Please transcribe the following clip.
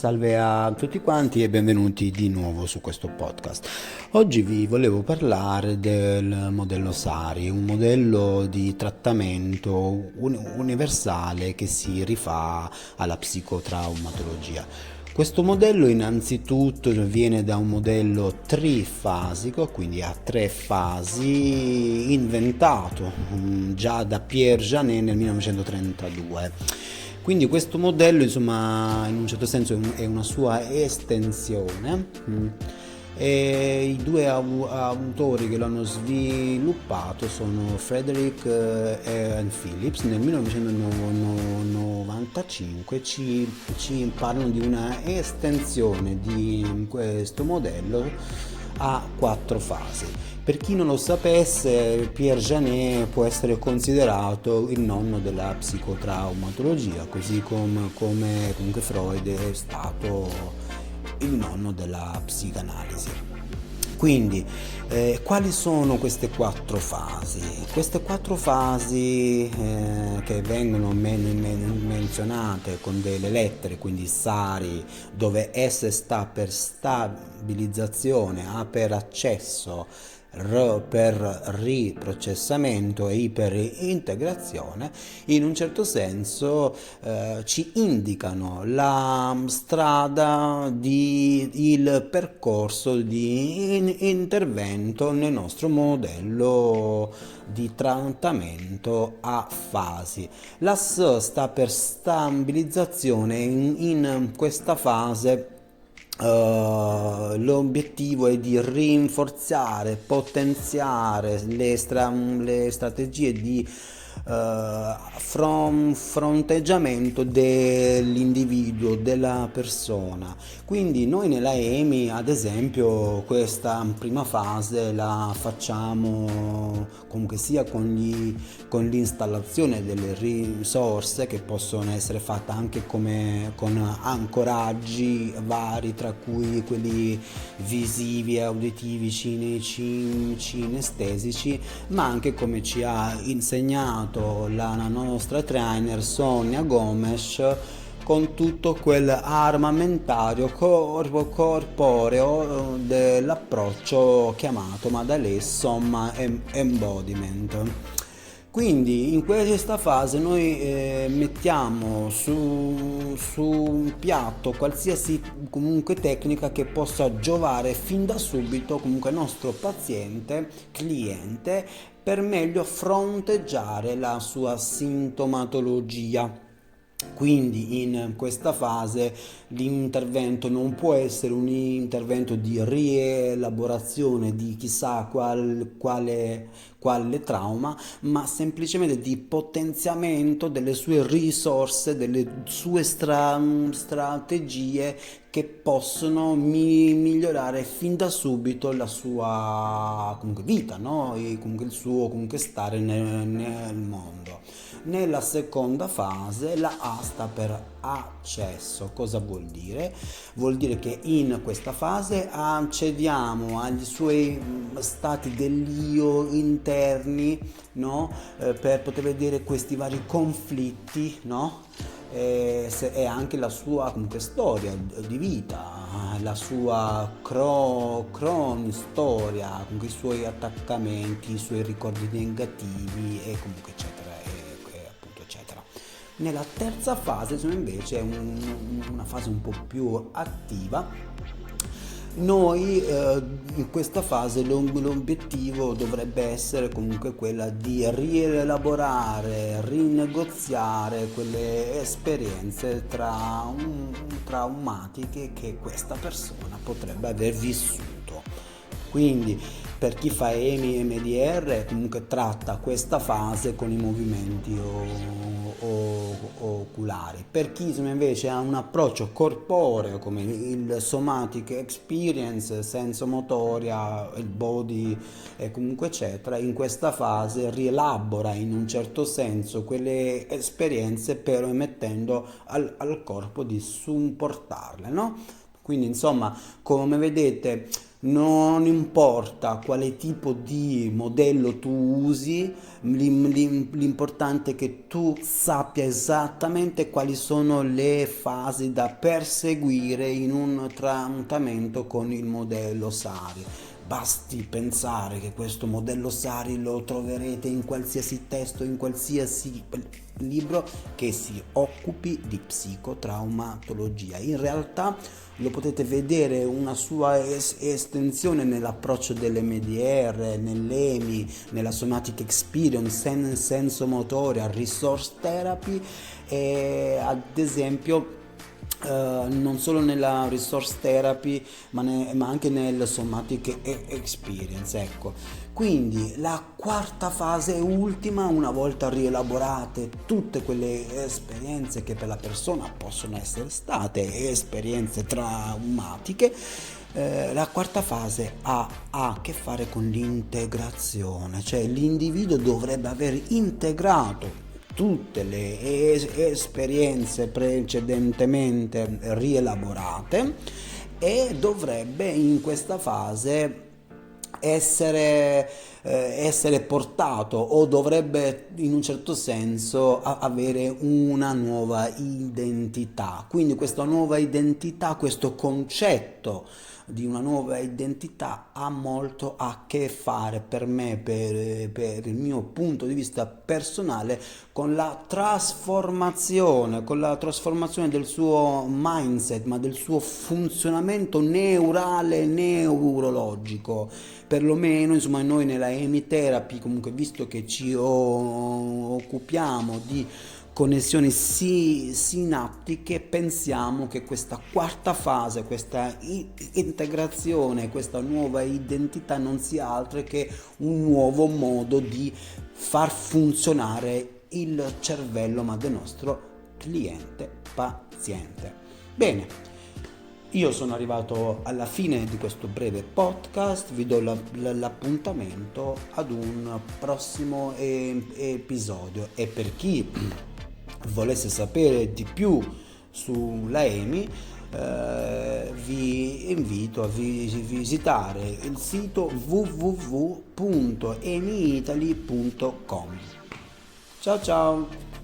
Salve a tutti quanti e benvenuti di nuovo su questo podcast. Oggi vi volevo parlare del modello SARI, un modello di trattamento universale che si rifà alla psicotraumatologia. Questo modello innanzitutto viene da un modello trifasico, quindi a tre fasi, inventato mm, già da Pierre Janet nel 1932 quindi questo modello, insomma, in un certo senso è una sua estensione. Mm. E I due autori che l'hanno sviluppato sono Frederick e eh, Phillips nel 1995 ci, ci parlano di una estensione di questo modello a quattro fasi. Per chi non lo sapesse, Pierre Janet può essere considerato il nonno della psicotraumatologia, così come, come comunque Freud è stato il nonno della psicanalisi. Quindi, eh, quali sono queste quattro fasi? Queste quattro fasi eh, che vengono men- men- menzionate con delle lettere, quindi SARI, dove S sta per stabilizzazione, A per accesso, R per riprocessamento e I per integrazione, in un certo senso eh, ci indicano la strada di il percorso di in- intervento nel nostro modello di trattamento a fasi. La S sta per stabilizzazione in, in questa fase Uh, l'obiettivo è di rinforzare, potenziare le, stra- le strategie di uh, fronteggiamento dell'individuo, della persona. Quindi noi nella EMI, ad esempio, questa prima fase la facciamo comunque sia con, gli, con l'installazione delle risorse che possono essere fatte anche come, con ancoraggi vari, tra cui quelli visivi, auditivi, cineci, cinestesici, ma anche come ci ha insegnato la, la nostra trainer Sonia Gomes con tutto quell'armamentario corpo corporeo eh, dell'approccio chiamato Madalè Somma Embodiment. Quindi in questa fase noi eh, mettiamo su, su, un piatto qualsiasi comunque tecnica che possa giovare fin da subito comunque al nostro paziente, cliente, per meglio fronteggiare la sua sintomatologia. Quindi in questa fase l'intervento non può essere un intervento di rielaborazione di chissà qual, quale, quale trauma, ma semplicemente di potenziamento delle sue risorse, delle sue stra- strategie che possono mi- migliorare fin da subito la sua comunque, vita, no? e comunque il suo comunque stare nel, nel mondo. Nella seconda fase la A sta per accesso. Cosa vuol dire? Vuol dire che in questa fase accediamo agli suoi stati dell'io interni, no? Eh, per poter vedere questi vari conflitti, no? E, e anche la sua comunque, storia di vita, la sua cro, cronistoria, con i suoi attaccamenti, i suoi ricordi negativi e comunque eccetera. Nella terza fase sono invece un, una fase un po' più attiva. Noi eh, in questa fase l'obiettivo dovrebbe essere comunque quella di rielaborare, rinegoziare quelle esperienze tra un, traumatiche che questa persona potrebbe aver vissuto. Quindi per chi fa EMI e MDR comunque tratta questa fase con i movimenti o, o, oculari. Per chi invece ha un approccio corporeo come il somatic experience, senso motoria, il body e comunque eccetera, in questa fase rielabora in un certo senso quelle esperienze però mettendo al, al corpo di supportarle, no? Quindi insomma, come vedete, non importa quale tipo di modello tu usi, l'importante è che tu sappia esattamente quali sono le fasi da perseguire in un trattamento con il modello SARI. Basti pensare che questo modello Sari lo troverete in qualsiasi testo, in qualsiasi libro che si occupi di psicotraumatologia. In realtà lo potete vedere una sua es- estensione nell'approccio dell'MDR, nell'EMI, nella somatic experience, sen- senso motoria, resource therapy e ad esempio Uh, non solo nella resource therapy ma, ne, ma, anche nel somatic experience ecco. Quindi la quarta fase ultima una volta rielaborate tutte quelle esperienze che per la persona possono essere state esperienze traumatiche eh, la quarta fase ha, ha, a che fare con l'integrazione cioè l'individuo dovrebbe aver integrato tutte le es- esperienze precedentemente rielaborate e dovrebbe in questa fase essere, eh, essere, portato o dovrebbe in un certo senso avere una nuova identità. Quindi questa nuova identità, questo concetto di una nuova identità ha molto a che fare per me, per, per, il mio punto di vista personale, con la trasformazione, con la trasformazione del suo mindset, ma del suo funzionamento neurale, neurologico. Perlomeno, insomma, noi nella emitherapy, comunque, visto che ci occupiamo di connessioni si, sinaptiche, pensiamo che questa quarta fase, questa integrazione, questa nuova identità non sia altro che un nuovo modo di far funzionare il cervello ma del nostro cliente paziente. Bene, io sono arrivato alla fine di questo breve podcast, vi do la, la, l'appuntamento ad un prossimo e, episodio e per chi volesse sapere di più sulla EMI, eh, vi invito a visitare il sito www.emiitaly.com. Ciao ciao!